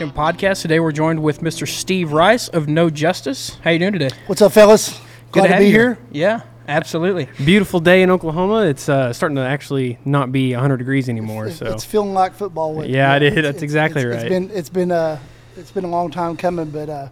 HM podcast. Today we're joined with Mr. Steve Rice of No Justice. How you doing today? What's up, fellas? Glad to, have be you here. Yeah, absolutely. Beautiful day in Oklahoma. It's uh, starting to actually not be 100 degrees anymore. It- So It's feeling like football weather. Yeah, it is. it's- That's it's- exactly it's- right. It's been it's been uh it's been a long time coming, but uh,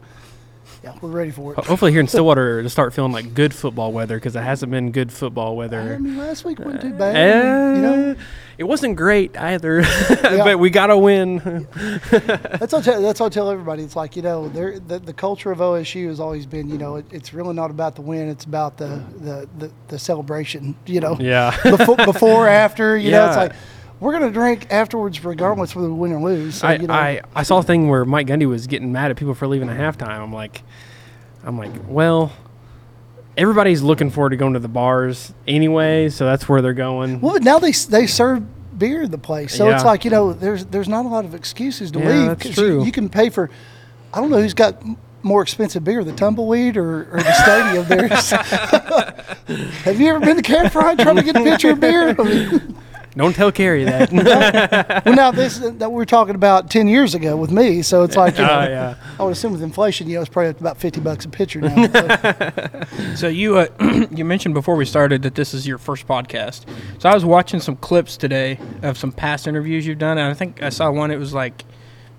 yeah, we're ready for it. hopefully here in Stillwater to start feeling like good football weather because it hasn't been good football weather. I mean, last week wasn't too bad. Mean, you know, Eh, it wasn't great either, but we got to win. that's what I tell, that's what I tell everybody. It's like you know, the, the culture of OSU has always been, you know, it, it's really not about the win; it's about the the, the, the celebration. You know, yeah. before, before, after. You know, it's like we're gonna drink afterwards, regardless whether we win or lose. So, I, you know, I, I saw a thing where Mike Gundy was getting mad at people for leaving at halftime. I'm like, I'm like, well, everybody's looking forward to going to the bars anyway, so that's where they're going. Well, but now they they serve beer in the place, so it's like you know, there's there's not a lot of excuses to Yeah, leave. that's true. You, can pay for. I don't know who's got more expensive beer, the tumbleweed or, or the stadium. There's. Have you ever been to Campfire trying to get a pitcher of beer? I mean, Don't tell Carrie that. well, now this that we're talking about ten years ago with me, so it's like you know, Oh, yeah. I would assume with inflation, you know, it's probably up to about fifty bucks a pitcher now. So, So you uh, you mentioned before we started that this is your first podcast. So I was watching some clips today of some past interviews you've done, and I think I saw one. It was like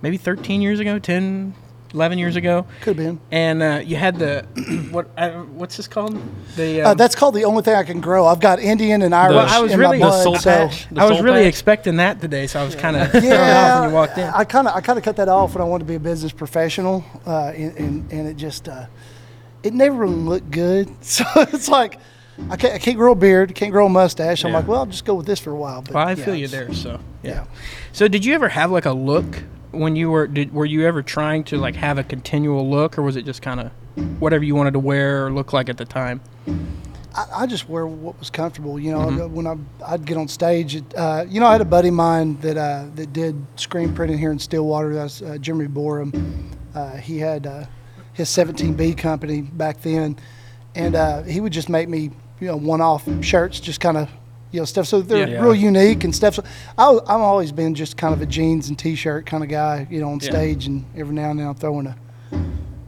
maybe 13 years ago, 10, 11 years ago, could have been. and uh, you had the what uh, what's this called? The Uh, um, that's called the only thing I can grow. I've got Indian and Irish Well, I was in really- my The blood, soul so patch. I was really patch? expecting that today, so I was kind of yeah, when you walked in. I kind of I kind of cut that off when I wanted to be a business professional, uh, and, and and it just uh, it never really looked good. So it's like I can't, I can't grow a beard, can't grow a mustache. I'm Yeah. like, well, I'll just go with this for a while. But Well, I yeah, feel you there. So yeah. yeah. So did you ever have like a look when you were did were you ever trying to like have a continual look or was it just kind of whatever you wanted to wear or look like at the time? I, I just wear what was comfortable. You know, Mm-hmm. when I I'd get on stage, it, uh, you know, I had a buddy of mine that uh, that did screen printing here in Stillwater. That's uh, Jeremy Borum. Uh, he had uh, his 17B company back then, and uh, he would just make me, you know, one-off shirts, just kind of. You know stuff, so they're Yeah. real unique and stuff. So I, I've always been just kind of a jeans and t-shirt kind of guy, you know, on Yeah. stage, and every now and then I'm throwing a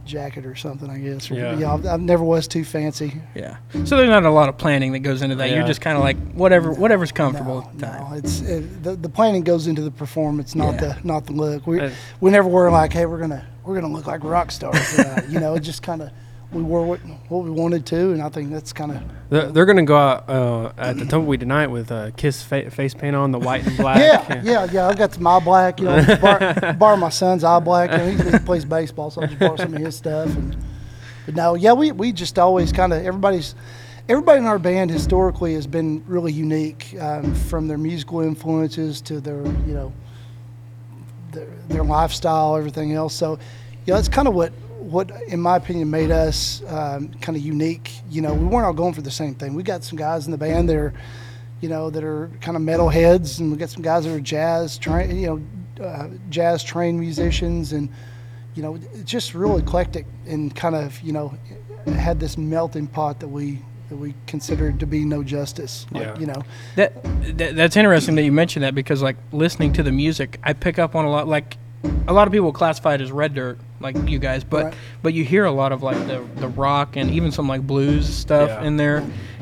jacket or something, I guess. Or, Yeah. you I've, I've never was too fancy. Yeah. So there's not a lot of planning that goes into that. You're just kind of like whatever whatever's comfortable No, time. no, it's it, the, the planning goes into the performance, not Yeah. the not the look. We Uh, we never were like, hey, we're gonna we're gonna look like rock stars. uh, you know, it just kind of we wore what what we wanted to, and I think that's kind of They're, they're going to go out uh, at the Tumbleweed tonight with uh, Kiss fa- face paint on, the white and black. yeah, yeah, yeah. I've got some eye black. You know, bar, borrow my son's eye black. You know, he, he plays baseball, so I just borrow some of his stuff. And but no, yeah, we we just always kind of everybody's. Everybody in our band historically has been really unique, um, from their musical influences to their, you know, their, their lifestyle, everything else. So, yeah, that's kind of what, what in my opinion, made us um, kind of unique. You know, we weren't all going for the same thing. We got some guys in the band that are, you know, that are kind of metal heads, and we got some guys that are jazz, train, you know, uh, jazz trained musicians, and you know, it's just real eclectic and kind of, you know, had this melting pot that we that we considered to be no justice. Like, Yeah. You know, That, that that's interesting that you mentioned that because like listening to the music, I pick up on a lot like a lot of people classify it as red dirt like you guys, but Right. but you hear a lot of like the the rock and even some like blues stuff Yeah. in there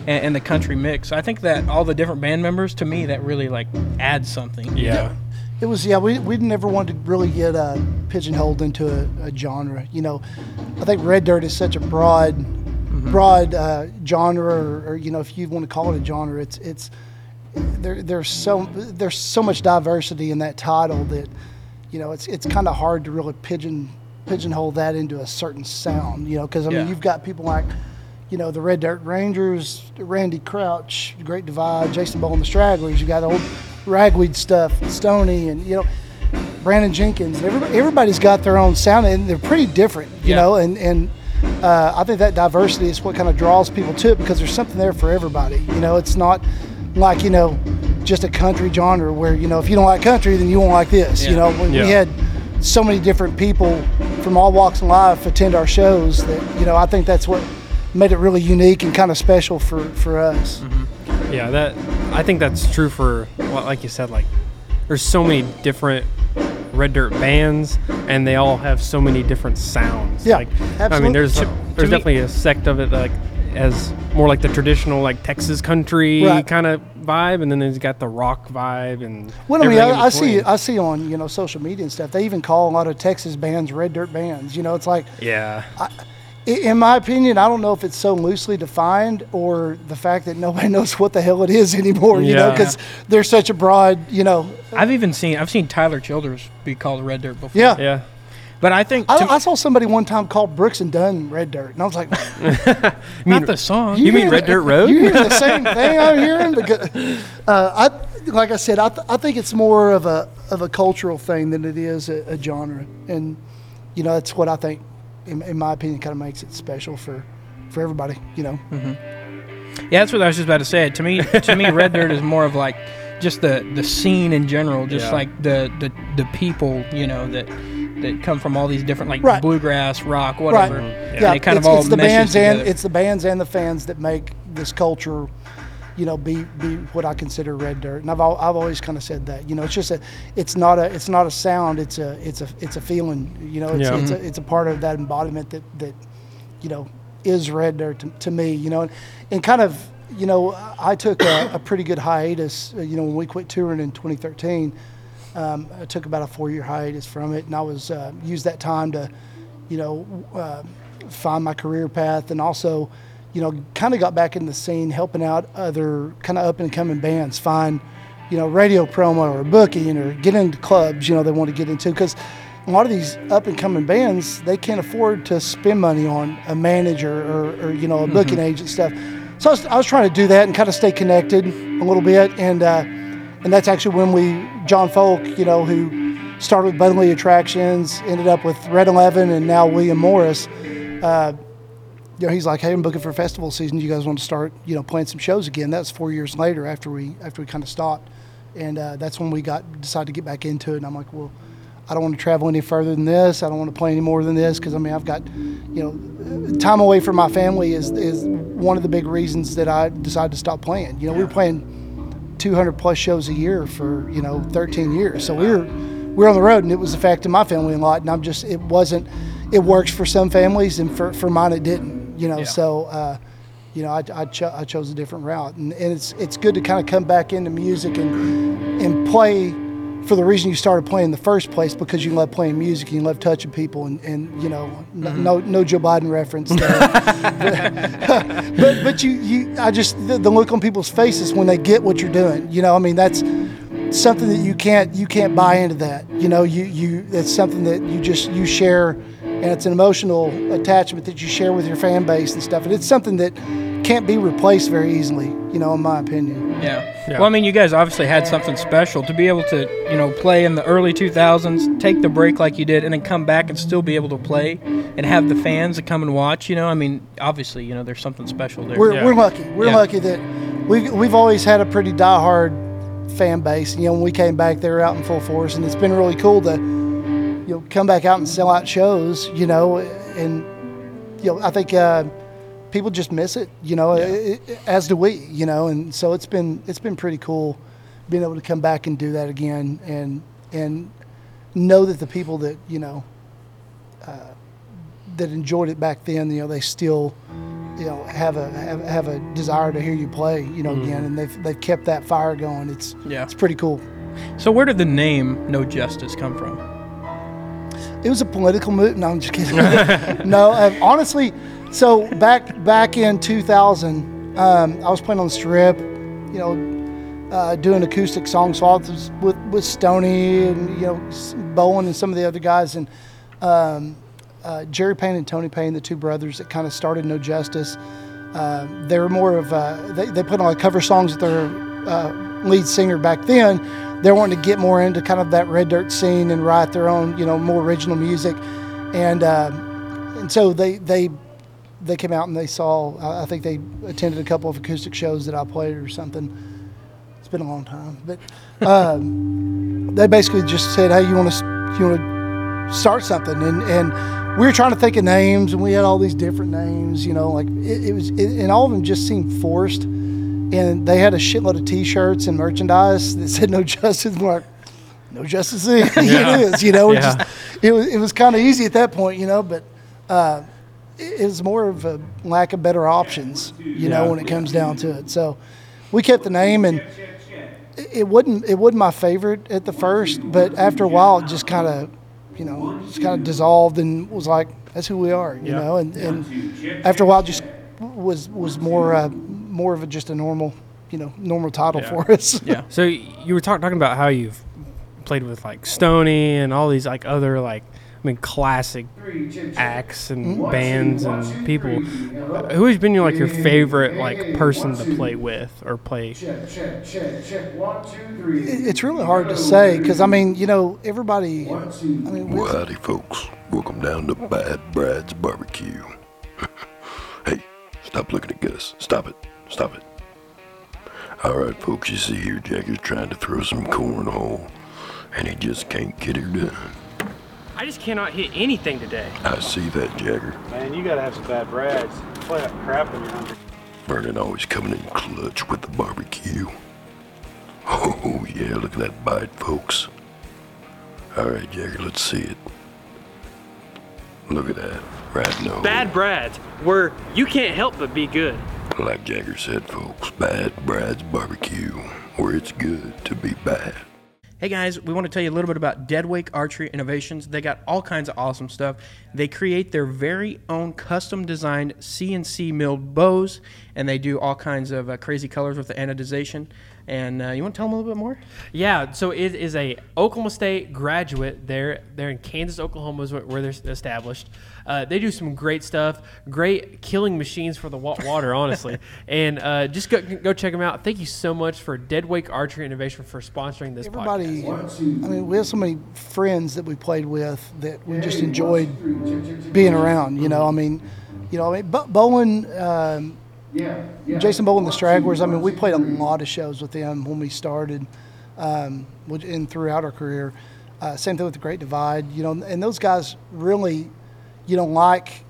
and, and the country mix. I think that all the different band members to me that really like adds something. Yeah. It was yeah. We we never wanted to really get uh, pigeonholed into a, a genre. You know, I think Red Dirt is such a broad, broad uh, genre, or, or you know, if you want to call it a genre, it's it's there. There's so there's so much diversity in that title that you know it's it's kind of hard to really pigeon pigeonhole that into a certain sound. You know, because I mean Yeah. you've got people like you know, the Red Dirt Rangers, Randy Crouch, Great Divide, Jason Boland and the Stragglers. You got old ragweed stuff, Stoney, and you know, Brandon Jenkins. Everybody, everybody's got their own sound, and they're pretty different. You Yeah. know, and and uh, I think that diversity is what kind of draws people to it because there's something there for everybody. You know, it's not like you know just a country genre where you know if you don't like country, then you won't like this. You know, we, Yeah. we had so many different people from all walks of life attend our shows that you know I think that's what made it really unique and kind of special for for us. Mm-hmm. Yeah, that I think that's true for well, like you said. Like, there's so many different red dirt bands, and they all have so many different sounds. Yeah, like, I mean, there's there's definitely a sect of it like as more like the traditional like Texas country Right. kind of vibe, and then there's got the rock vibe and Well, I mean, I, I see, between. I see on you know social media and stuff. They even call a lot of Texas bands red dirt bands. You know, it's like, yeah, i- in my opinion, I don't know if it's so loosely defined or the fact that nobody knows what the hell it is anymore. You know, Yeah. because there's such a broad, you know. I've even seen I've seen Tyler Childers be called Red Dirt before. Yeah. yeah. But I think I, to- I saw somebody one time called Brooks and Dunn red dirt, and I was like, not the song. You mean hear Red the- Dirt Road? You hear the same thing I'm hearing? Because, uh, I, like I said, I, th- I think it's more of a of a cultural thing than it is a, a genre, and you know that's what I think, in, in my opinion, kind of makes it special for for everybody. You know, Yeah, that's what I was just about to say. To me, to me, Red Dirt is more of like just the the scene in general, just Yeah. like the, the the people, you know, that that come from all these different like Right. bluegrass, rock, whatever. right? And Yeah, it kind it's, of all it's the meshes bands and it's the bands and the fans that make this culture. You know, be be what I consider red dirt, and I've al- I've always kind of said that. You know, it's just a, it's not a it's not a sound, it's a it's a it's a feeling. You know, it's Yeah. it's, a, mm-hmm. it's a part of that embodiment that that you know is red dirt to, to me. You know, and, and kind of you know I took a, a pretty good hiatus. You know, when we quit touring in 2013, um, I took about a four year hiatus from it, and I was uh, used that time to you know uh, find my career path and also you know kind of got back in the scene helping out other kind of up and coming bands find you know radio promo or booking or get into clubs you know they want to get into because a lot of these up and coming bands they can't afford to spend money on a manager or, or you know a booking agent stuff. So I was, I was trying to do that and kind of stay connected a little bit and uh, and that's actually when we John Folk you know who started with Budley Attractions ended up with Red Eleven and now William Morris uh, you know, he's like, "Hey, I'm booking for festival season. You guys want to start, you know, playing some shows again?" That's four years later after we after we kind of stopped, and uh, that's when we got decided to get back into it. And I'm like, "Well, I don't want to travel any further than this. I don't want to play any more than this because I mean, I've got, you know, time away from my family is is one of the big reasons that I decided to stop playing. You know, we were playing 200 plus shows a year for you know 13 years, so we were we were on the road, and it was affecting my family a lot. And I'm just, it wasn't. It works for some families, and for for mine, it didn't you know Yeah. so uh, you know I, I, cho- I chose a different route and, and it's it's good to kind of come back into music and and play for the reason you started playing in the first place because you love playing music and you love touching people and, and you know n- mm-hmm. no no Joe Biden reference there. but but you you I just the, the look on people's faces when they get what you're doing you know I mean that's something that you can't you can't buy into that you know you you it's something that you just you share and it's an emotional attachment that you share with your fan base and stuff and it's something that can't be replaced very easily you know in my opinion Yeah. Yeah. Well, I mean, you guys obviously had something special to be able to, you know, play in the early 2000s, take the break like you did, and then come back and still be able to play and have the fans that come and watch. You know, I mean, obviously, you know, there's something special there. we're, Yeah. we're lucky we're Yeah. lucky that we've, we've always had a pretty diehard fan base you know when we came back they were out in full force and it's been really cool to you know come back out and sell out shows you know and you know I think uh, people just miss it you know i- i- as do we you know and so it's been it's been pretty cool being able to come back and do that again and and know that the people that you know uh, that enjoyed it back then you know they still you know have a have, have a desire to hear you play you know again and they've they've kept that fire going it's Yeah. it's pretty cool So where did the name No Justice come from? It was a political move. No, I'm just kidding. no, uh, honestly, so back back in 2000, um, I was playing on the strip, you know, uh, doing acoustic song swaps with with Stoney and you know Boland and some of the other guys, and um, uh, Jerry Payne and Tony Payne, the two brothers that kind of started No Justice. Uh, they were more of uh, they, they put on like cover songs with their uh, lead singer back then. They wanted to get more into kind of that red dirt scene and write their own, you know, more original music, and uh, and so they they they came out and they saw. I I think they attended a couple of acoustic shows that I played or something. It's been a long time, but um, they basically just said, "Hey, you want to you want to start something?" And and we were trying to think of names, and we had all these different names. You know, like it, it was, it, and all of them just seemed forced. And they had a shitload of T-shirts and merchandise that said "No Justice." We're like, no justice in it. is, you know. It, Yeah. just, it was it was kind of easy at that point, you know. But uh, it it was more of a lack of better options, you know, when it comes down to it. So we kept the name, and it, it wasn't it wasn't my favorite at the first, but after a while, it just kind of, you know, just kind of dissolved and was like, that's who we are, you Yeah. know. And, and after a while, just was was more uh, more of a, just a normal, you know, normal title Yeah. for us. Yeah. So you were talk, talking about how you've played with like Stoney and all these like other like I mean classic acts and bands and people. Uh, Who has been your like your favorite like person to play with or play? Check, check, check, check. One, two, three. It's really hard to say because I mean, you know, everybody. I One, two. mean, Well, howdy, folks. Welcome down to Bad Brad's Barbecue. hey, stop looking at Gus. Stop it. Stop it. All right, folks, you see here, Jager's trying to throw some cornhole, and he just can't get it done. I just cannot hit anything today. I see that, Jager. Man, you gotta have some bad brads. Play that crap when you're hungry. Vernon always coming in clutch with the barbecue. Oh, yeah, look at that bite, folks. All right, Jager, let's see it. Look at that. Right nose. Bad Brads, where you can't help but be good. Like Jager said, folks, Bad Brad's Barbecue, where it's good to be bad. Hey guys, we want to tell you a little bit about Deadwake Archery Innovations. They got all kinds of awesome stuff. They create their very own custom designed CNC milled bows, and they do all kinds of uh, crazy colors with the anodization. And uh, you want to tell them a little bit more? Yeah, so it is a Oklahoma State graduate. They're they're in Kansas, Oklahoma is where where they're established. Uh, they do some great stuff, great killing machines for the water, honestly. and uh, just go go check them out. Thank you so much for Deadwake Archery Innovation for sponsoring this everybody. podcast. I mean, we have so many friends that we played with that we just enjoyed being around. You know, I mean, you know, I mean, Boland. Um, Yeah, yeah. Jason Boland, the Stragglers. I mean, we played a lot of shows with them when we started, um, and throughout our career. Uh, same thing with the Great Divide. You know, and those guys really, you know, like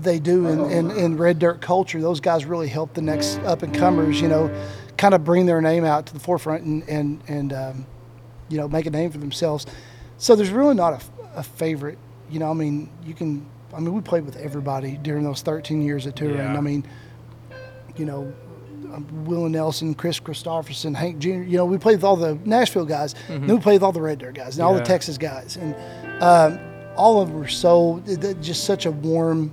they do in, in, in red dirt culture. Those guys really help the next up and comers. You know, kind of bring their name out to the forefront and and and um, you know make a name for themselves. So there's really not a, a favorite. You know, I mean, you can. I mean, we played with everybody during those 13 years of touring. Yeah. I mean, you know, um, Will Nelson, Kris Kristofferson, Hank Jr. You know, we played with all the Nashville guys. Then we played with all the Red Dirt guys and all the Texas guys, and um, all of them were so just such a warm,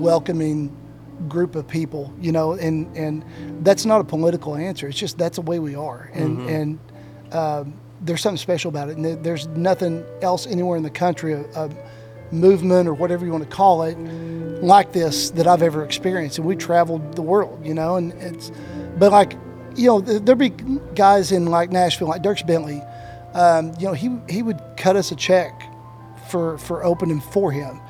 welcoming group of people. You know, and and that's not a political answer. It's just that's the way we are, and and. Um, there's something special about it, and there's nothing else anywhere in the country, a, a movement or whatever you want to call it, like this that I've ever experienced. And we traveled the world, you know, and it's, but like, you know, there'd be guys in like Nashville, like Dierks Bentley, um, you know, he he would cut us a check for for opening for him.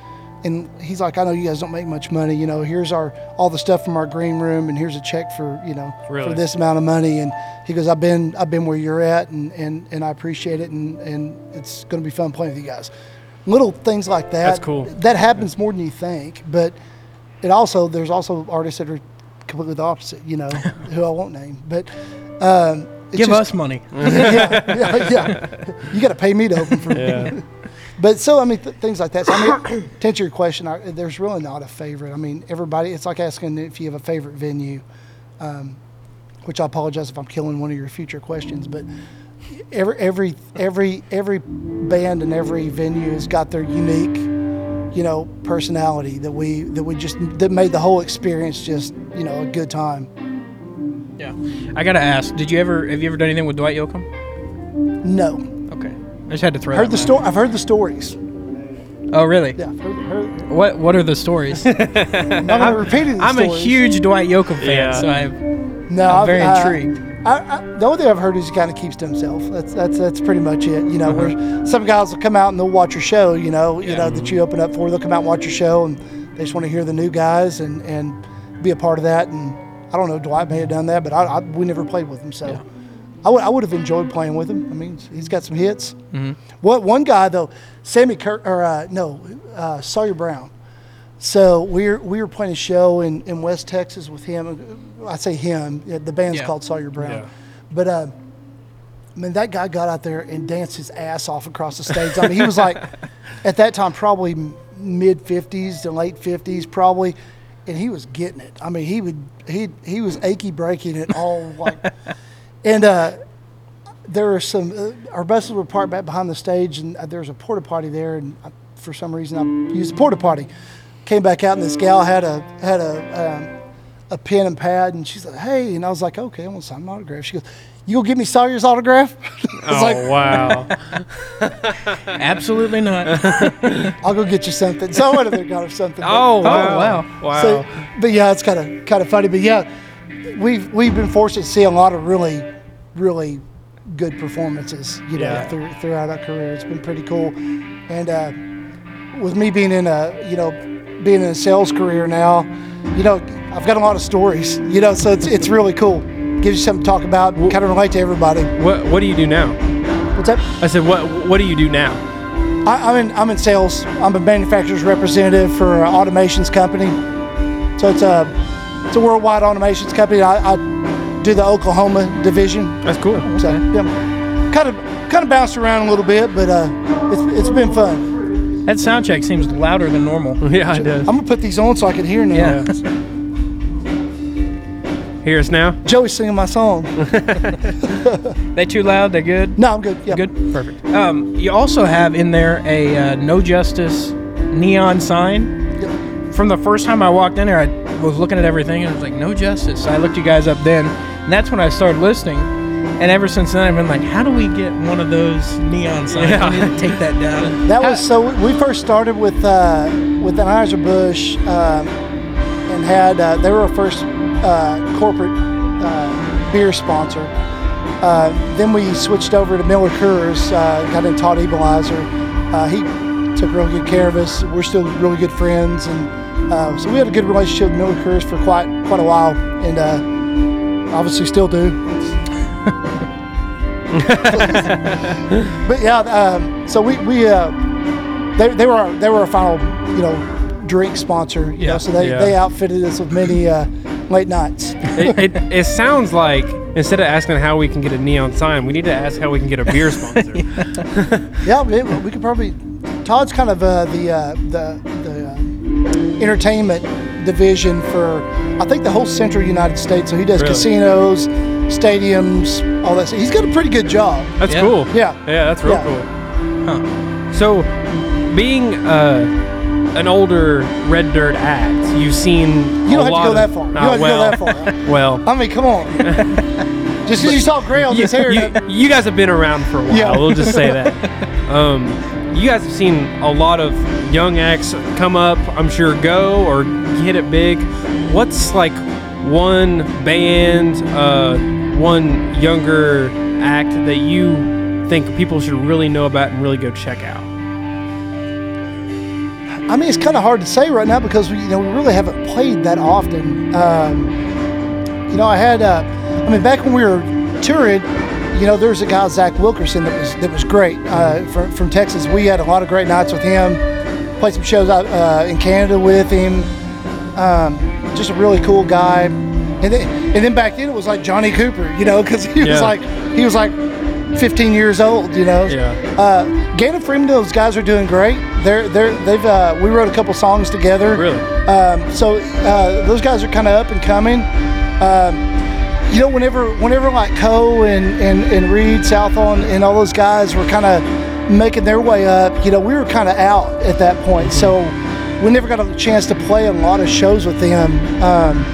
And he's like, I know you guys don't make much money. You know, here's our all the stuff from our green room, and here's a check for you know Really? for this amount of money. And he goes, I've been I've been where you're at, and and, and I appreciate it, and and it's going to be fun playing with you guys. Little things like that. That's cool. That happens more than you think, but it also there's also artists that are completely the opposite. You know, who I won't name, but. Um, it's Give just- us money. yeah, yeah, yeah. You got to pay me to open for Yeah. But so I mean th- things like that. So I mean, to answer your question, I, there's really not a favorite. I mean, everybody. It's like asking if you have a favorite venue, um, which I apologize if I'm killing one of your future questions. But every every every every band and every venue has got their unique, you know, personality that we that we just that made the whole experience just you know a good time. Yeah. I gotta ask, did you ever have you ever done anything with Dwight Yoakam? No. I just had to throw heard that the story. I've heard the stories. Oh really? Yeah, I've heard, heard, What What are the stories? I'm not gonna the I'm a huge Dwight Yoakam fan, Yeah. so I No, I'm I've- very uh, intrigued. I, I, the only thing I've heard is he kind of keeps to himself. That's that's that's pretty much it. You know, where some guys will come out and they'll watch your show. You know, you know that you open up for. They'll come out and watch your show, and they just want to hear the new guys and and be a part of that. And I don't know, Dwight may have done that, but I, I we never played with him, so. I would, I would have enjoyed playing with him. I mean, he's got some hits. What one guy though, Sammy Kurt or uh, no, uh, Sawyer Brown. So we were we were playing a show in, in West Texas with him. I say him. The band's Yeah. called Sawyer Brown. Yeah. But uh, I mean, that guy got out there and danced his ass off across the stage. I mean, he was like, at that time, probably mid 50s to late 50s, probably, and he was getting it. I mean, he would he he was achy breaking it all like, and uh, there were some uh, our buses were parked back behind the stage, and uh, there was a porta potty there, and I, for some reason I used the porta potty. Came back out, and this gal had a had a um, a pen and pad, and she's like, "Hey," and I was like, "Okay, I'm gonna sign an autograph." She goes, "You gonna give me Sawyer's autograph?" I was Oh like, wow! Absolutely not. "I'll go get you something." So I went over there, got her something. but- Oh wow! wow. Wow! So, but yeah, it's kind of kind of funny. But yeah, we've we've been fortunate to see a lot of really, really good performances. You know, Yeah. through, throughout our career, it's been pretty cool. And uh, with me being in a you know being in a sales career now, you know, I've got a lot of stories. You know, so it's it's really cool. Gives you something to talk about, kind of relate to everybody. what What do you do now? What's that? I said, what What do you do now? I, I'm in I'm in sales. I'm a manufacturer's representative for an automations company. So it's a it's a worldwide automations company. I, I do the Oklahoma division. That's cool. So yeah, kind of kind of bounced around a little bit, but uh, it's it's been fun. That sound check seems louder than normal. Yeah, it does. I'm gonna put these on so I can hear now. Yeah. Hear us now? Joey's singing my song. They too loud? They good? No, I'm good. Yeah. Good. Perfect. Um, you also have in there a uh, no justice neon sign. Yep. From the first time I walked in there, I was looking at everything and I was like, no justice. I looked you guys up then, and that's when I started listening. And ever since then, I've been like, how do we get one of those neon signs? Yeah. We need to take that down. That was so. We first started with uh, with Anheuser Busch um, and had uh, they were our first uh, corporate uh, beer sponsor. Uh, then we switched over to Miller Coors. Uh, got in Todd Equalizer. Uh, he took real good care of us. We're still really good friends, and uh, so we had a good relationship with Miller Coors for quite quite a while, and uh, obviously still do. but yeah, um, so we we uh, they, they were our, they were our final you know drink sponsor. You Yeah. know, so they, Yeah. they outfitted us with many uh, late nights. it, it, it sounds like instead of asking how we can get a neon sign, we need to ask how we can get a beer sponsor. Yeah, we, we could probably. Todd's kind of uh, the uh, the the uh, entertainment division for I think the whole central United States. So he does Really? casinos, stadiums, all that. stuff. He's got a pretty good job. That's Yeah. cool. Yeah. Yeah, that's real Yeah. cool. So, being uh, an older red dirt act, you've seen. You a don't have to lot go of- that far. You Ah, don't have well, to go that far. Well, I mean, come on. Just because you saw gray on his hair. you- you guys have been around for a while. Yeah. We'll just say that. Um, you guys have seen a lot of young acts come up. I'm sure go or hit it big. What's like one band, uh, one younger act that you think people should really know about and really go check out? I mean, it's kind of hard to say right now because we, you know, we really haven't played that often. Um, you know, I had, uh, I mean, back when we were touring, you know, there was a guy Zach Wilkerson that was that was great uh, from from Texas. We had a lot of great nights with him. Played some shows out uh, in Canada with him. Um, just a really cool guy. And then, and then back then it was like Johnny Cooper, you know, because he was like he was like 15 years old, you know. Yeah. Uh, Gannon Fremin, those guys are doing great. They're they're they've uh, we wrote a couple songs together. Really? Um, so uh, those guys are kind of up and coming. Um, you know, whenever whenever like Coe and and, and Read, Southall, and, and all those guys were kind of making their way up, you know, we were kind of out at that point. So we never got a chance to play a lot of shows with them. Um,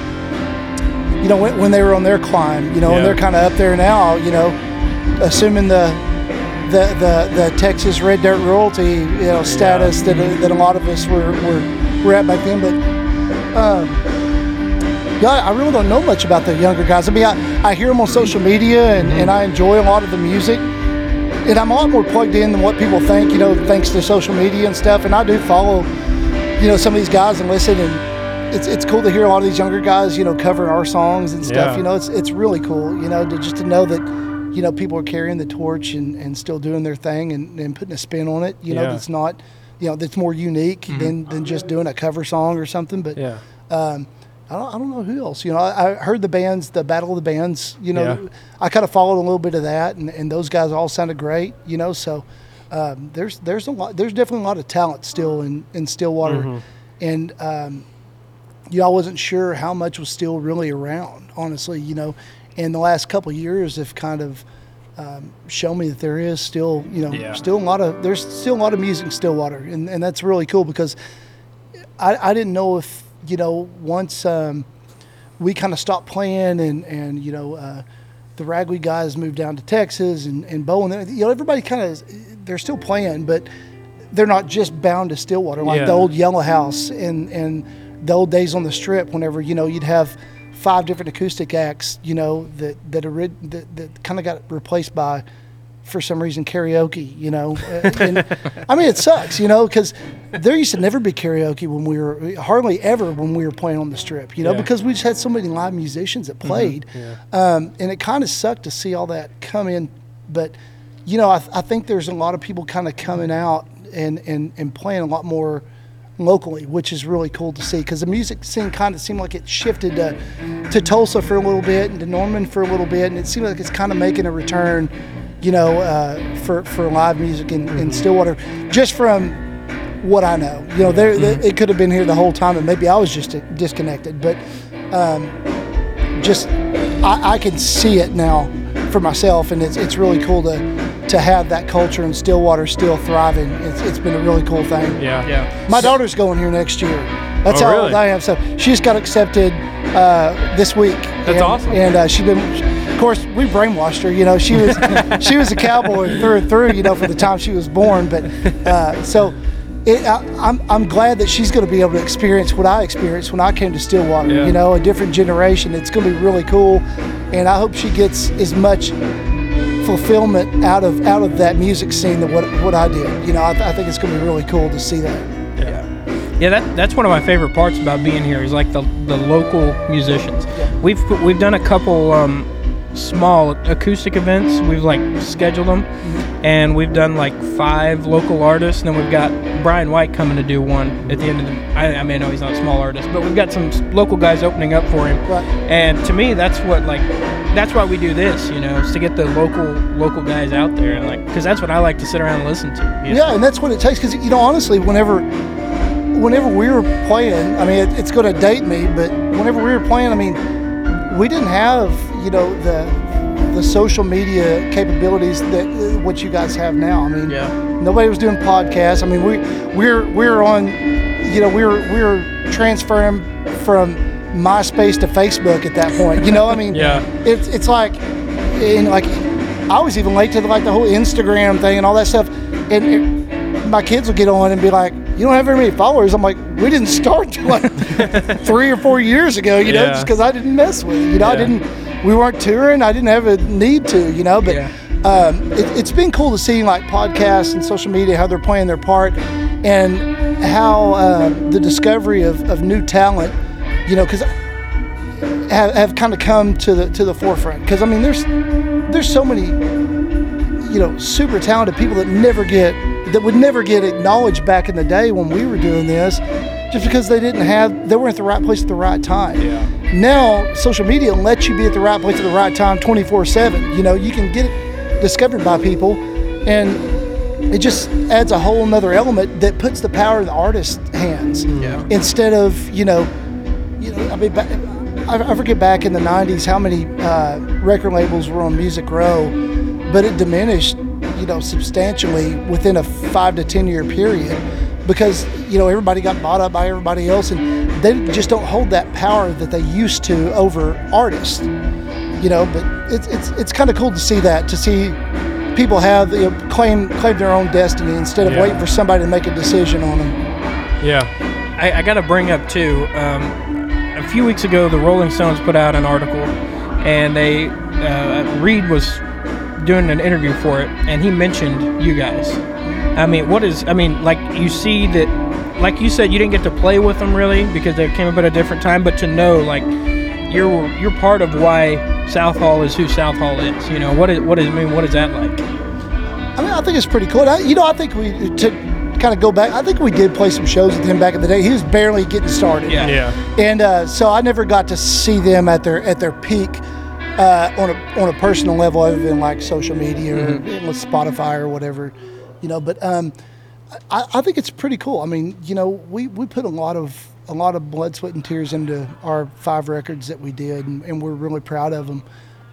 you know, when, when they were on their climb, you know, Yeah. and they're kind of up there now. You know, assuming the the, the, the Texas Red Dirt royalty, you know, status that, that a lot of us were, were, were at back then. But um, yeah, I really don't know much about the younger guys. I mean, I, I hear them on social media and, and I enjoy a lot of the music. And I'm a lot more plugged in than what people think, you know, thanks to social media and stuff. And I do follow, you know, some of these guys and listen. And it's, it's cool to hear a lot of these younger guys, you know, covering our songs and stuff. Yeah. You know, it's, it's really cool, you know, to, just to know that, you know, people are carrying the torch and, and still doing their thing and, and putting a spin on it, you know, Yeah. that's not, you know, that's more unique than, than just doing a cover song or something. But Yeah. um, I don't, I don't know who else. You know, I, I heard the bands, the Battle of the Bands. You know, Yeah. I kind of followed a little bit of that, and, and those guys all sounded great. You know, so um, there's there's a lot, there's definitely a lot of talent still in in Stillwater, and um, you know, I wasn't sure how much was still really around, honestly. You know, and the last couple of years have kind of um, shown me that there is still, you know, Yeah. still a lot of there's still a lot of music in Stillwater, and, and that's really cool because I, I didn't know if you know once um, we kind of stopped playing and and you know uh, the ragweed guys moved down to Texas and and Bo and you know everybody kind of they're still playing, but they're not just bound to Stillwater like Yeah. the old Yellow House and and the old days on the Strip. Whenever you know you'd have five different acoustic acts, you know that that that, that kind of got replaced by for some reason karaoke, you know. Uh, and, I mean, it sucks, you know, because there used to never be karaoke when we were hardly ever when we were playing on the strip, you know, Yeah. Mm-hmm. because we just had so many live musicians that played, um, and it kind of sucked to see all that come in. But you know, I, th- I think there's a lot of people kind of coming out and, and and playing a lot more locally, which is really cool to see because the music scene kind of seemed like it shifted to, to Tulsa for a little bit and to Norman for a little bit, and it seems like it's kind of making a return, you know, uh, for for live music in, in Stillwater, just from what I know. You know, there there- it could have been here the whole time, and maybe I was just disconnected, but just I, I can see it now for myself, and it's it's really cool to to have that culture in Stillwater still thriving. It's, it's been a really cool thing. Yeah. Yeah. My daughter's going here next year. That's Oh, how really? old I am. So she just got accepted uh, this week. That's and, awesome. And uh, she's been, of course, we brainwashed her. You know, she was she was a cowboy through and through. You know, from the time she was born. But uh, so. It, I, I'm, I'm glad that she's going to be able to experience what I experienced when I came to Stillwater. Yeah. You know, a different generation. It's going to be really cool, and I hope she gets as much fulfillment out of out of that music scene that what what I did. You know, I, I think it's going to be really cool to see that. Yeah, that, that's one of my favorite parts about being here is like the, the local musicians. We've we've done a couple um, small acoustic events. We've like scheduled them, and we've done like five local artists. And then we've got Brian White coming to do one at the end of the. I, I mean, I know he's not a small artist, but we've got some local guys opening up for him. Right. And to me, that's what like that's why we do this. You know, is to get the local local guys out there and like because that's what I like to sit around and listen to. you know? Yeah, and that's what it takes. Because you know, honestly, whenever whenever we were playing, I mean, it, it's going to date me, but whenever we were playing, I mean, we didn't have you know the the social media capabilities that uh, what you guys have now. I mean, Yeah. nobody was doing podcasts. I mean, we we're we're on, you know, we're we were transferring from MySpace to Facebook at that point. You know, I mean, Yeah. it's it's like, and like, I was even late to the, like the whole Instagram thing and all that stuff, and it, my kids will get on and be like, "You don't have very many followers." I'm like, "We didn't start like three or four years ago, you know, Yeah. just because I didn't mess with it. You know, I didn't. We weren't touring. I didn't have a need to, you know, but." Yeah. Um, it, it's been cool to see like podcasts and social media how they're playing their part and how uh, the discovery of, of new talent you know because have, have kind of come to the to the forefront because I mean there's there's so many you know super talented people that never get that would never get acknowledged back in the day when we were doing this just because they didn't have they weren't at the right place at the right time Yeah. now social media lets you be at the right place at the right time 24 7 you know you can get it discovered by people and it just adds a whole nother element that puts the power in the artist's hands Yeah. instead of you know you know, I mean, ba- I, I forget back in the '90s how many uh, record labels were on Music Row, but it diminished, you know, substantially within a five to ten year period because you know everybody got bought up by everybody else, and they just don't hold that power that they used to over artists. You know, but it's it's it's kind of cool to see that to see people have you know, claim claim their own destiny instead of Yeah. waiting for somebody to make a decision on them. Yeah. I, I got to bring up too. Um, a few weeks ago, the Rolling Stones put out an article, and they uh, Read was doing an interview for it, and he mentioned you guys. I mean, what is? I mean, like you see that, like you said, you didn't get to play with them really because they came up at a different time, but to know like you're you're part of why Southall is who Southall is. You know what is what is I mean what is that like? I mean, I think it's pretty cool. I, you know, I think we to kind of go back. I think we did play some shows with him back in the day. He was barely getting started. Yeah. Yeah. And uh, so I never got to see them at their at their peak uh, on a on a personal level, other than like social media or with Spotify or whatever, you know. But um, I, I think it's pretty cool. I mean, you know, we, we put a lot of a lot of blood, sweat, and tears into our five records that we did, and, and we're really proud of them.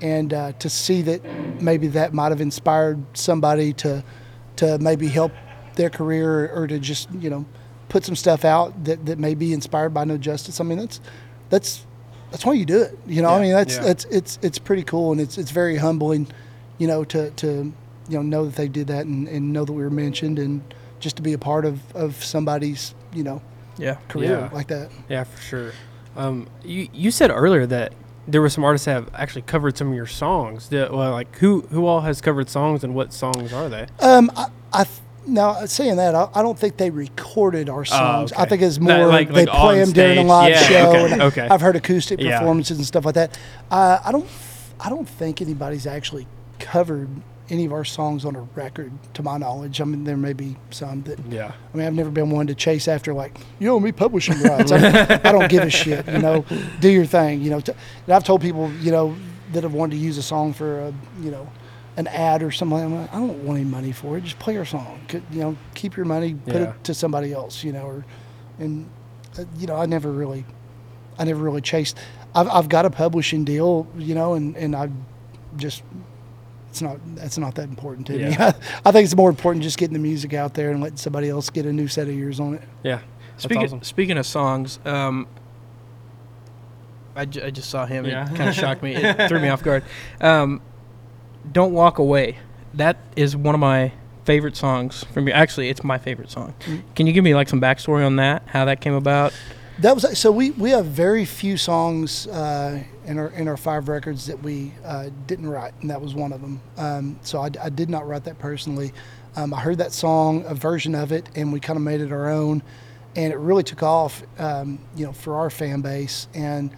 And uh, to see that maybe that might have inspired somebody to to maybe help their career or to just you know put some stuff out that, that may be inspired by No Justice. I mean, that's that's that's why you do it. You know, I mean, that's yeah. that's it's it's pretty cool and it's it's very humbling, you know, to to you know know that they did that and, and know that we were mentioned and just to be a part of of somebody's you know Yeah. career Yeah. like that. Yeah, for sure. Um, you you said earlier that there were some artists that have actually covered some of your songs. The- well, like who who all has covered songs and what songs are they? Um, I, I th- now saying that, I, I don't think they recorded our songs. I Oh, okay. think it's Not more like- they like play them during a live Yeah, show. okay, and okay. I've heard acoustic Yeah. performances and stuff like that. Uh, I don't, I don't think anybody's actually covered any of our songs on a record, to my knowledge. I mean, there may be some that. Yeah. I mean, I've never been one to chase after like you owe me publishing rights. I, I don't give a shit. You know, do your thing. You know, t- and I've told people you know that have wanted to use a song for a you know an ad or something. I'm like, I don't want any money for it. Just play our song. You know, keep your money, put Yeah. it to somebody else. You know, or and uh, you know, I never really, I never really chased. I've I've got a publishing deal. You know, and and I just. It's not. That's not that important to me. I think it's more important just getting the music out there and letting somebody else get a new set of ears on it. Yeah. That's Speaking awesome. speaking of songs, um, I, I just saw him. Yeah. It kind of shocked me. It threw me off guard. Um, Don't walk away. That is one of my favorite songs from you. Actually, it's my favorite song. Mm. Can you give me like some backstory on that? How that came about? That was so we, we have very few songs uh, in our in our five records that we uh, didn't write, and that was one of them. Um, so I, I did not write that personally. Um, I heard that song, a version of it, and we kind of made it our own, and it really took off, um, you know, for our fan base, and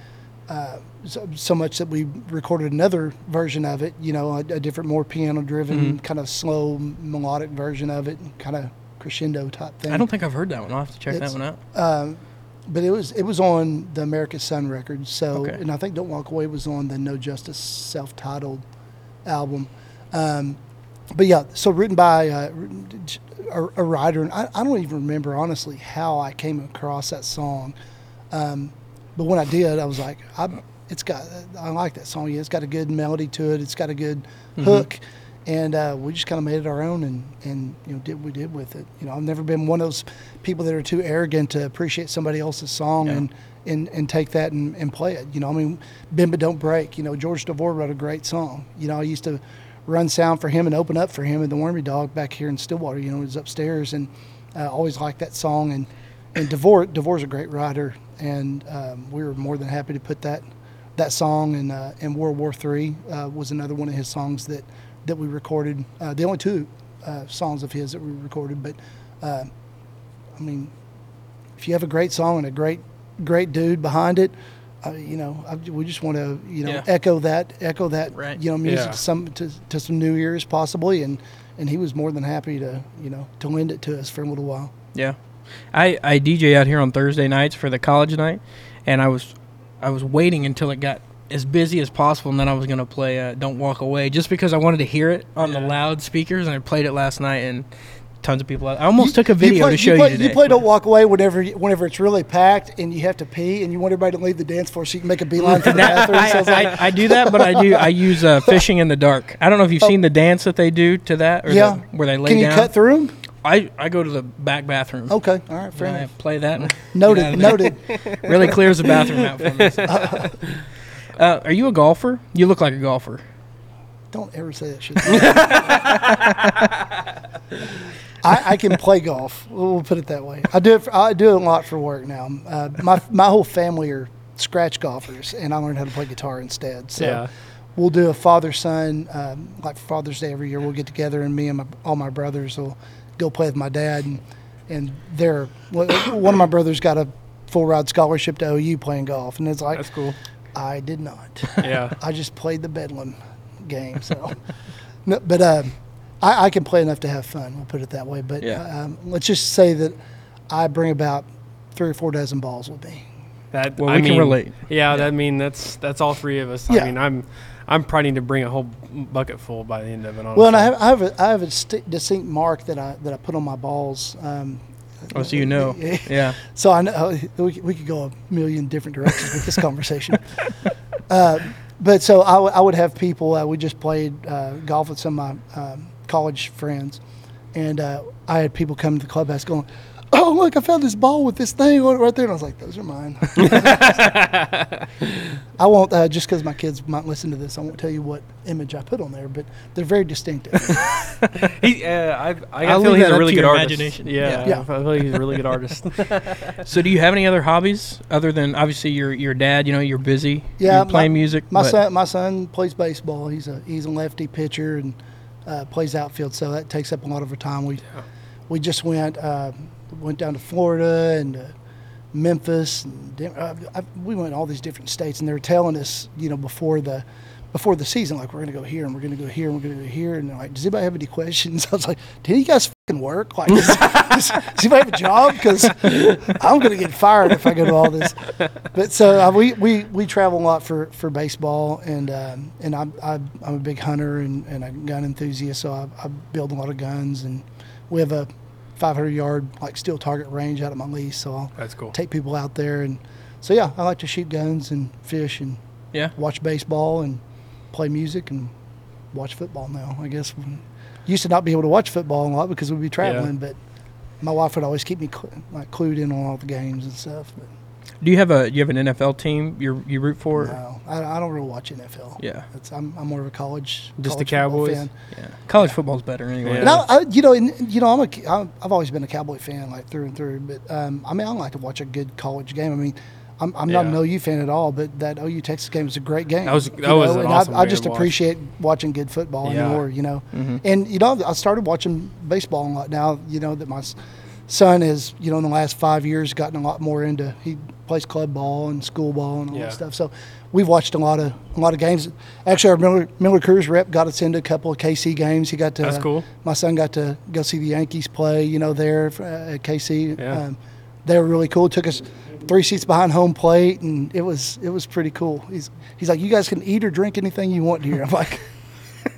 uh, so, so much that we recorded another version of it, you know, a, a different, more piano-driven, kind of slow melodic version of it, kind of crescendo type thing. I don't think I've heard that one. I'll have to check It's- that one out. Um, but it was it was on the America Sun record. So Okay. and I think Don't Walk Away was on the No Justice self-titled album. Um, but yeah, so written by uh, a, a writer, and I, I don't even remember honestly how I came across that song. Um, but when I did, I was like, I, it's got I like that song. Yeah, it's got a good melody to it. It's got a good hook, and uh, we just kind of made it our own and and you know did what we did with it. You know, I've never been one of those people that are too arrogant to appreciate somebody else's song Yeah. and. And, and take that and, and play it. You know, I mean, Bend But Don't Break. You know, George DeVore wrote a great song. You know, I used to run sound for him and open up for him and the Wormy Dog back here in Stillwater. You know, he was upstairs and uh, always liked that song. And and DeVore DeVore's a great writer, and um, we were more than happy to put that that song and uh, and World War Three uh, was another one of his songs that that we recorded. Uh, the only two uh, songs of his that we recorded, but uh, I mean, if you have a great song and a great great dude behind it. Uh, you know, I, we just want to, you know, Yeah. echo that, echo that, Right. you know, music Yeah. to some to, to some new ears possibly, and and he was more than happy to, you know, to lend it to us for a little while. Yeah, I I DJ out here on Thursday nights for the college night, and I was I was waiting until it got as busy as possible, and then I was gonna play uh, "Don't Walk Away" just because I wanted to hear it on the Yeah. loudspeakers, and I played it last night, and tons of people. I almost took a video play, to show you, play, today. You play "Don't Walk Away" whenever whenever it's really packed and you have to pee and you want everybody to leave the dance floor so you can make a beeline for the bathroom. I, I, I do that, but I do I use uh, fishing in the dark. I don't know if you've seen the dance that they do to that, or Oh. yeah, the, where they lay can you down. cut through them? I, I go to the back bathroom. Okay, all right, fair and I enough. play that. And Noted, get out noted. really clears the bathroom out for me. so. Uh, are you a golfer? You look like a golfer. Don't ever say that shit. I, I can play golf. We'll put it that way. I do it. For, I do it a lot for work now. Uh, my my whole family are scratch golfers, and I learned how to play guitar instead. So Yeah. we'll do a father son um, like Father's Day every year. We'll get together, and me and my, all my brothers will go play with my dad, and and they're one of my brothers got a full ride scholarship to OU playing golf, and it's like That's cool. I did not. Yeah. I just played the Bedlam game. So, no, but uh, I, I can play enough to have fun. We'll put it that way. But Yeah. um, let's just say that I bring about three or four dozen balls with me. That Well, I we can mean, relate. Yeah, that I mean that's that's all three of us. Yeah. I mean, I'm I'm probably need to bring a whole bucket full by the end of it. Honestly. Well, and I have I have a, I have a sti- distinct mark that I that I put on my balls. Um, Oh, so you know. Yeah. So I know we, could- we could go a million different directions with this conversation. uh, but so I, w- I would have people. Uh, we just played uh, golf with some of my um, college friends, and uh, I had people come to the clubhouse going, "Oh, look! I found this ball with this thing on it right there." And I was like, "Those are mine." I won't uh, just because my kids might listen to this. I won't tell you what image I put on there, but they're very distinctive. he, uh, I, I I'll feel leave he's a really good artist. imagination. Yeah, Yeah. I feel like he's a really good artist. So, do you have any other hobbies other than obviously your your dad? You know, you're busy. Yeah, you're playing my- music. My but- son, my son plays baseball. He's a he's a lefty pitcher and uh, plays outfield, so that takes up a lot of our time. We we just went uh, went down to Florida and uh, Memphis. And uh, I, we went all these different states, and they were telling us, you know, before the before the season, like we're going to go here and we're going to go here and we're going to go here, and they're like, does anybody have any questions? I was like, do you guys fucking work? Like, does, does, does anybody have a job? Because I'm going to get fired if I go to all this. But so uh, we, we, we travel a lot for, for baseball, and um, and I'm, I'm I'm a big hunter and, and a gun enthusiast, so I, I build a lot of guns, and we have a 500 yard like steel target range out at my lease, so I'll That's cool. take people out there, and so yeah, I like to shoot guns and fish and Yeah. watch baseball and play music and watch football now. I guess used to not be able to watch football a lot because we'd be traveling, but my wife would always keep me cl- like clued in on all the games and stuff. But Do you have a you have an NFL team you you root for? no, I, I don't really watch NFL. Yeah. It's, I'm, I'm more of a college. Just the college football Cowboys? Fan. Yeah. College football's better anyway. Yeah. And I, I, you know, and, you know, I'm a, I'm, I've always been a Cowboy fan, like through and through. But um, I mean, I like to watch a good college game. I mean, I'm, I'm not an Yeah. OU fan at all, but that OU Texas game was a great game. That was- you that was an and awesome I, I just watch. appreciate watching good football Yeah. anymore. You know, Mm-hmm. and you know, I started watching baseball a lot now. You know that my s- son has, you know, in the last five years gotten a lot more into. He plays club ball and school ball and all Yeah. that stuff. So we've watched a lot of a lot of games. Actually, our Miller, Miller Coors rep got us into a couple of KC games. He got to. That's cool. My son got to go see the Yankees play. You know, there uh, at KC. Yeah. Um, they were really cool. Took us three seats behind home plate, and it was it was pretty cool. He's he's like, you guys can eat or drink anything you want here. I'm like.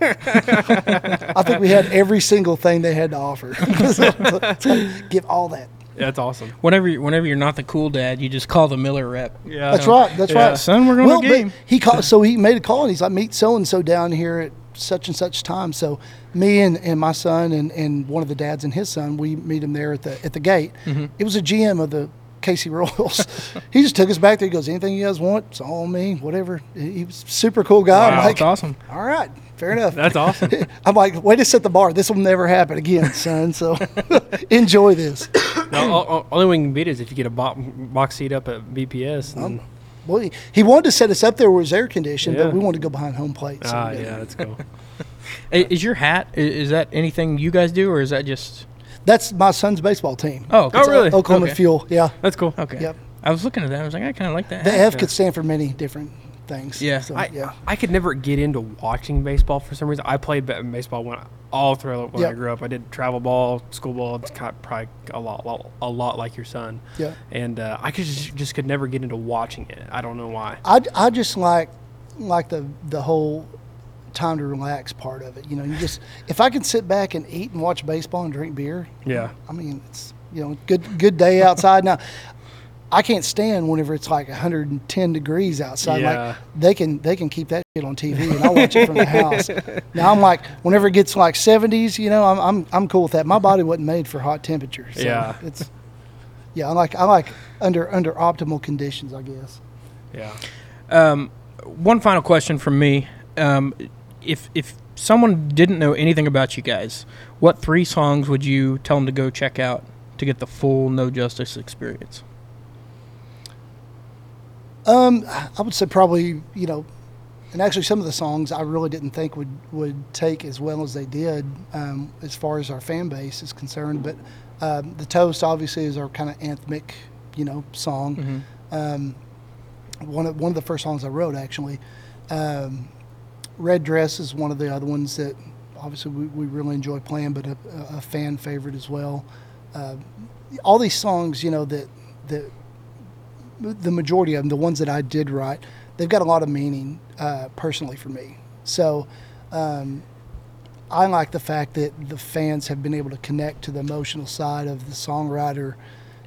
I think we had every single thing they had to offer. So, it's like, give all that. That's awesome. Whenever you- whenever you're not the cool dad, you just call the Miller rep. Yeah, That's right. That's Yeah. right. Son, we're going well, to game. he called, so he made a call and he's like, meet so and so down here at such and such time. So me and, and my son and, and one of the dads and his son, we meet him there at the at the gate. Mm-hmm. It was a GM of the KC Royals. he just took us back there. He goes, anything you guys want, it's all me. Whatever. He was a super cool guy. I'm Wow. like, That's awesome. all right, fair enough. That's awesome. I'm like, way to set the bar. This will never happen again, son. So enjoy this. the o- o- only way you can beat it is if you get a bo- box seat up at BPS. And, Well, he, he wanted to set us up there where it was air conditioned, Yeah. but we wanted to go behind home plate. So ah, we- yeah, that's cool. Is your hat is that anything you guys do or is that just That's my son's baseball team. Oh, okay. Oh, really? Oklahoma Okay. Fuel. Yeah. That's cool. Okay. Yep. I was looking at that. I was like, I kind of like that. The. F could stand for many different things. Yeah. So, I, yeah. I could never get into watching baseball for some reason. I played baseball when all through when I grew up. I did travel ball, school ball. It's kind of probably a lot, lot, a lot like your son. Yeah. And uh, I could just, just could never get into watching it. I don't know why. I, I just like like the the whole time to relax part of it. You know, you just if I can sit back and eat and watch baseball and drink beer. Yeah. I mean, it's you know good good day outside now. I can't stand whenever it's like 110 degrees outside. Yeah. Like they can they can keep that shit on TV and I'll watch it from the house. Now I'm like whenever it gets like 70s, you know, I'm I'm I'm cool with that. My body wasn't made for hot temperatures. So Yeah. It's yeah, I like I like under under optimal conditions, I guess. Yeah. Um, one final question from me. Um, if if someone didn't know anything about you guys, what three songs would you tell them to go check out to get the full No Justice experience? Um, I would say probably you know, and actually some of the songs I really didn't think would would take as well as they did um, as far as our fan base is concerned. But um, the toast obviously is our kind of anthemic, you know, song. Um, one of one of the first songs I wrote actually. Um, Red Dress is one of the other ones that obviously we, we really enjoy playing, but a, a fan favorite as well. Uh, all these songs, you know, that that the majority of them, the ones that I did write, they've got a lot of meaning uh, personally for me. So um, I like the fact that the fans have been able to connect to the emotional side of the songwriter,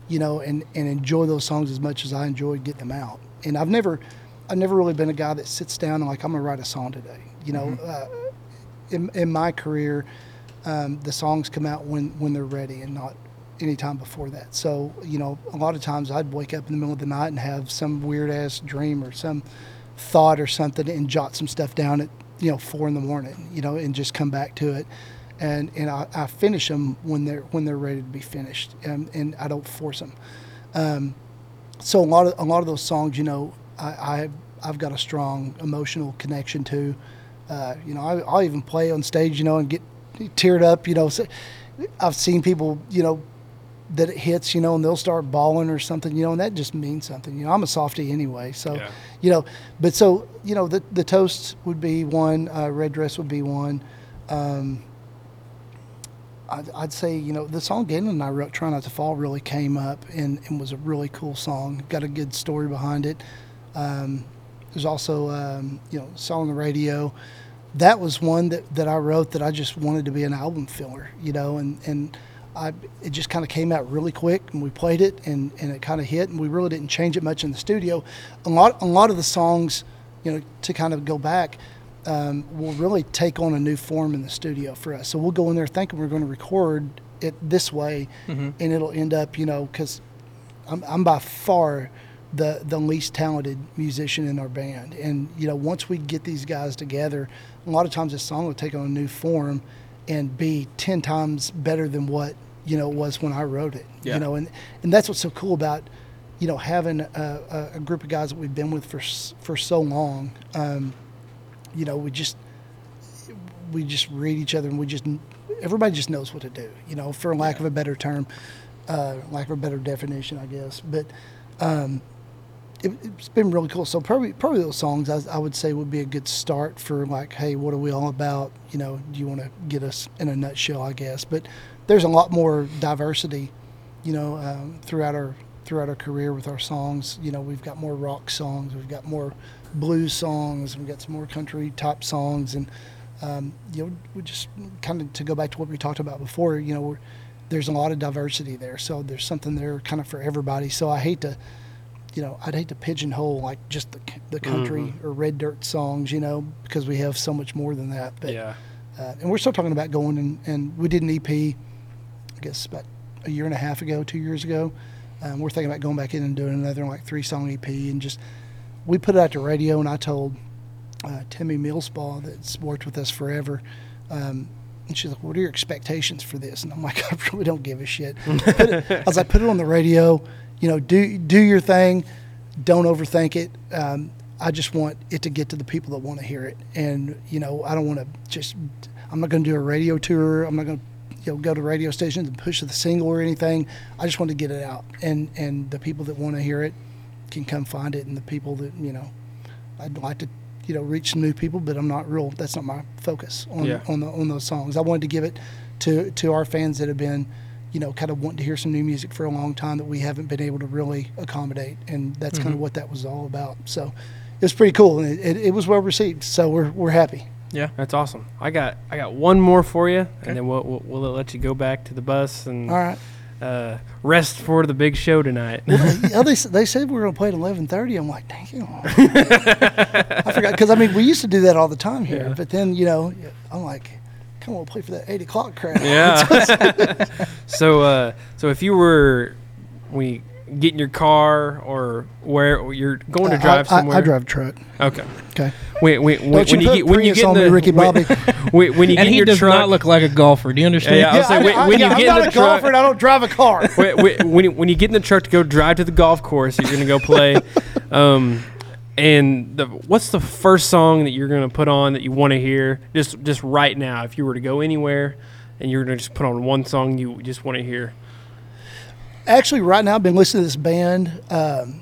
you know, and, and enjoy those songs as much as I enjoy getting them out. And I've never, I've never really been a guy that sits down and like I'm gonna write a song today. You know, uh, in, in my career, um, the songs come out when when they're ready and not any time before that. So you know, a lot of times I'd wake up in the middle of the night and have some weird ass dream or some thought or something and jot some stuff down at you know four in the morning. You know, and just come back to it. And, and I, I finish them when they're when they're ready to be finished, and, and I don't force them. Um, so a lot of a lot of those songs, you know, I, I I've got a strong emotional connection to. Uh, you know, I, I'll even play on stage, you know, and get teared up. You know, so I've seen people, you know, that it hits, you know, and they'll start bawling or something, you know, and that just means something. You know, I'm a softie anyway, so Yeah. you know, but so you know, the the toast would be one, uh, red dress would be one. Um, I'd, I'd say you know the song Galen and I wrote, "Try Not to Fall," really came up and, and was a really cool song. Got a good story behind it. Um, there's also um, you know song on the radio. That was one that, that I wrote that I just wanted to be an album filler, you know, and and I it just kind of came out really quick and we played it and, and it kind of hit and we really didn't change it much in the studio. A lot a lot of the songs, you know, to kind of go back, um, will really take on a new form in the studio for us. So we'll go in there thinking we're going to record it this way, and it'll end up, you know, because I'm, I'm by far the the least talented musician in our band, and you know, once we get these guys together, a lot of times this song will take on a new form and be ten times better than what you know it was when I wrote it. Yeah. You know, and and that's what's so cool about you know having a, a, group of guys that we've been with for for so long. Um, you know, we just we just read each other and we just everybody just knows what to do. You know, for lack of a better term, uh, lack of a better definition, I guess. But um, it, it's been really cool. So probably probably those songs I, I would say would be a good start for like, hey, what are we all about? You know, do you want to get us in a nutshell? I guess. But there's a lot more diversity, you know, um, throughout our throughout our career with our songs. You know, we've got more rock songs, we've got more blues songs, we've got some more country type songs, and um, you know, we just kind of to go back to what we talked about before. You know, there's a lot of diversity there, so there's something there kind of for everybody. So I hate to, you know, I'd hate to pigeonhole like just the the country or red dirt songs, you know, because we have so much more than that. But Yeah. uh, and we're still talking about going and, and we did an EP, I guess about a year and a half ago, two years ago. Um, we're thinking about going back in and doing another like three song EP and just we put it out to radio and I told uh, Timmy Millspaw that's worked with us forever. Um, and she's like, "What are your expectations for this?" And I'm like, "I really don't give a shit." It, I was like, "Put it on the radio, you know, do do your thing, don't overthink it. Um, I just want it to get to the people that want to hear it, and you know, I don't want to just. I'm not going to do a radio tour. I'm not going to, you know, go to radio stations and push the single or anything. I just want to get it out, and and the people that want to hear it can come find it, and the people that you know, I'd like to, you know, reach new people, but I'm not real. That's not my focus on Yeah. on the on those songs. I wanted to give it to to our fans that have been, you know, kind of wanting to hear some new music for a long time that we haven't been able to really accommodate, and that's kind of what that was all about. So. It was pretty cool, and it, it, it was well received. So we're, we're happy. Yeah. That's awesome. I got I got one more for you, and then we'll, we'll we'll let you go back to the bus and All right. uh, rest for the big show tonight. yeah, they, they said we were going to play at eleven thirty. I'm like, dang it! I forgot because I mean we used to do that all the time here, Yeah. but then you know I'm like, come on, play for that eight o'clock crowd. yeah. so uh, so if you were we get in your car or where you're going to I- drive I, somewhere. I, drive a truck. Okay. Okay. When, when, when, Don't you when you put get when you get in the me, Ricky when- Bobby. when, when you get And in he your does truck, not look like a golfer. Do you understand? Yeah, I was I, saying, when, I, when yeah, you I'm get not in the a truck, golfer and I don't drive a car. when, when, when you- when you get in the truck to go drive to the golf course, you're gonna go play. um, and the, what's the first song that you're gonna put on that you want to hear? Just just right now, if you were to go anywhere, and you're gonna just put on one song you just want to hear. Actually, right now I've been listening to this band um,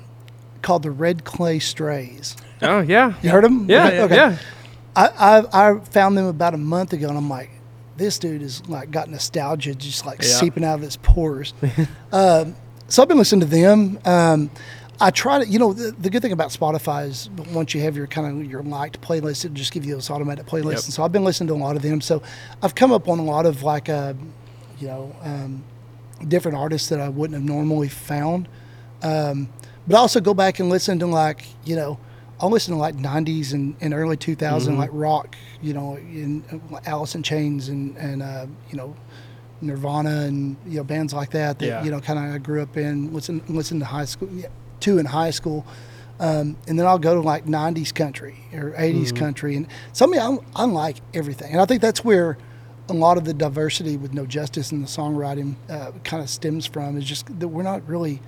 called the Red Clay Strays. Oh yeah, You heard them? yeah, Okay. okay. yeah. I, I I found them about a month ago, and I'm like, this dude is like got nostalgia just like Yeah. seeping out of his pores. um, so I've been listening to them. Um, I try to, you know, the, the good thing about Spotify is once you have your kind of your liked playlist, it just give you those automatic playlists. Yep. And so I've been listening to a lot of them. So I've come up on a lot of like, uh, you know, um, different artists that I wouldn't have normally found. Um, but I also go back and listen to like, you know, I'll listen to like 90s and, and early 2000s, Mm-hmm. like rock, you know, in uh, Alice in Chains and, and uh, you know, Nirvana and, you know, bands like that that, Yeah. you know, kind of I grew up in, listen, listen to high school, yeah, to in high school. Um, and then I'll go to like 90s country or 80s Mm-hmm. country. And something I, I like everything. And I think that's where a lot of the diversity with No Justice and the songwriting uh, kind of stems from is just that we're not really.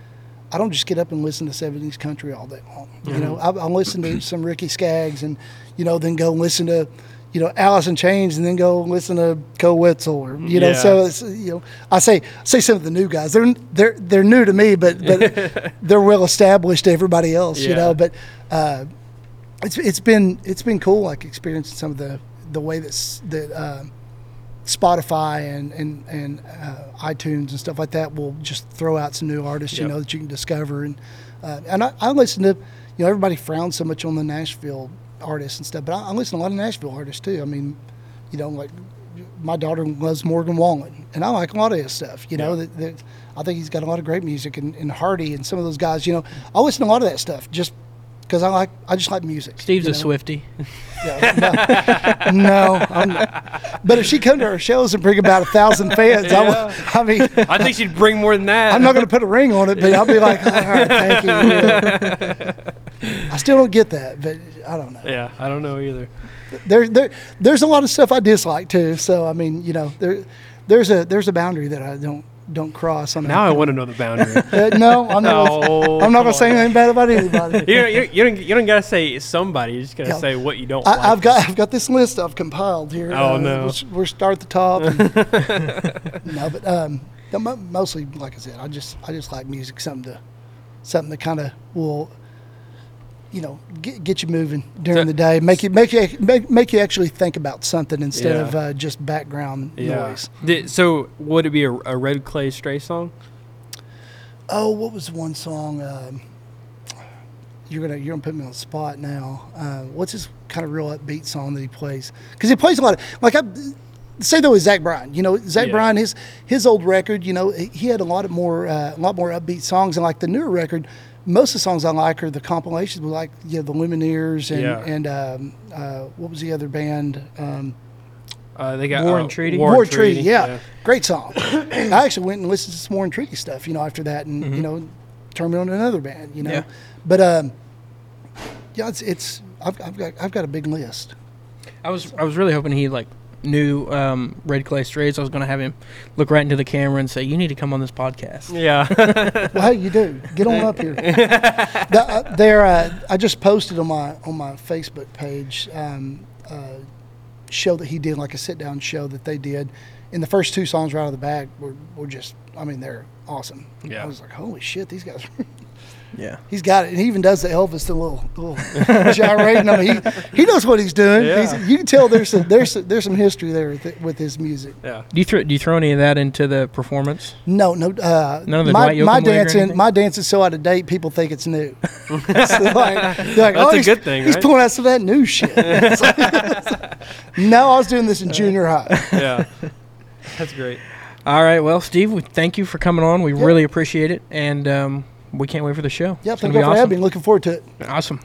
I don't just get up and listen to 70s country all day long. You know, I, I listen to some Ricky Skaggs and, you know, then go listen to, you know, Alice in Chains and then go listen to Koe Wetzel or, you know, Yeah. so it's, you know, I say, say some of the new guys, they're, they're, they're new to me, but, but they're well established to everybody else, you know, but, uh, it's, it's been, it's been cool, like experiencing some of the, the way that's, that, uh, Spotify and and and uh, iTunes and stuff like that will just throw out some new artists, you know, that you can discover. And uh, and I, I listen to, you know, everybody frowns so much on the Nashville artists and stuff, but I, I listen to a lot of Nashville artists too. I mean, you know, like my daughter loves Morgan Wallen, and I like a lot of his stuff. You know, Yeah. that, that I think he's got a lot of great music, and, and Hardy and some of those guys. You know, I listen to a lot of that stuff just because I like I just like music. Steve's you a? Swifty. Yeah, no, no, I'm not. But if she come to our shows and bring about a thousand fans, I, I mean, I think she'd bring more than that. I'm not going to put a ring on it, but I'll be like, all right, thank you. I still don't get that, but I don't know. Yeah, I don't know either. There, there, there's a lot of stuff I dislike too. So I mean, you know, there, there's a there's a boundary that I don't don't cross. On Now I want to know the boundary. uh, no, I'm not. No, I'm not going to say anything bad about anybody. You don't, you, you don't, you don't gotta say somebody. You just gotta Yeah. say what you don't I, like. I've got I've got this list I've compiled here. Oh, Uh, no. We'll, we'll start at the top. and- no, but um, mostly like I said, I just I just like music, something to something that kind of will, you know, get, get you moving during the day, make you make you make, make you actually think about something instead Yeah. of uh, just background Yeah. noise. Did, so would it be a, a Red Clay Stray song? Oh, what was one song? Um, you're gonna you're gonna put me on the spot now. Uh, what's his kind of real upbeat song that he plays? Because he plays a lot of like I say though is Zach Bryan. You know, Zach Yeah. Bryan his his old record. You know, he he had a lot of more uh, a lot more upbeat songs, and like the newer record. Most of the songs I like are the compilations with like you know the Lumineers and Yeah. and um, uh, what was the other band? Um, Uh, they got War uh, and Treaty? War, War and Treaty, yeah. Great song. I actually went and listened to some more and Treaty stuff, you know, after that, and you know, turned me on to another band, you know. Yeah. But um, yeah, it's it's I've, I've got I've got a big list. I was I was really hoping he like knew um, Red Clay Strays. I was going to have him look right into the camera and say, "You need to come on this podcast." Yeah. Well, hey, you do get on up here. the, uh, there, uh, I just posted on my on my Facebook page um, uh, show that he did, like a sit down show that they did. And the first two songs right out of the bag were, were just, I mean, they're awesome. Yeah. I was like, holy shit, these guys. Are Yeah. He's got it. And he even does the Elvis, the little, little gyrating. I mean, he, he knows what he's doing. Yeah. He's, you can tell there's some, there's some, there's some history there with, with his music. yeah. Do you throw Do you throw any of that into the performance? No, no. Uh, None of the my, Dwight my Yoakam or dancing, anything? my dance is so out of date. People think it's new. So like, they're like, That's oh, a he's, good thing, He's right? pulling out some of that new shit. It's like- no, I was doing this in junior high. Yeah. That's great. All right. Well, Steve, we thank you for coming on. We really appreciate it, and um, we can't wait for the show. Yep, It's thank you for awesome. having me. Looking forward to it. Awesome.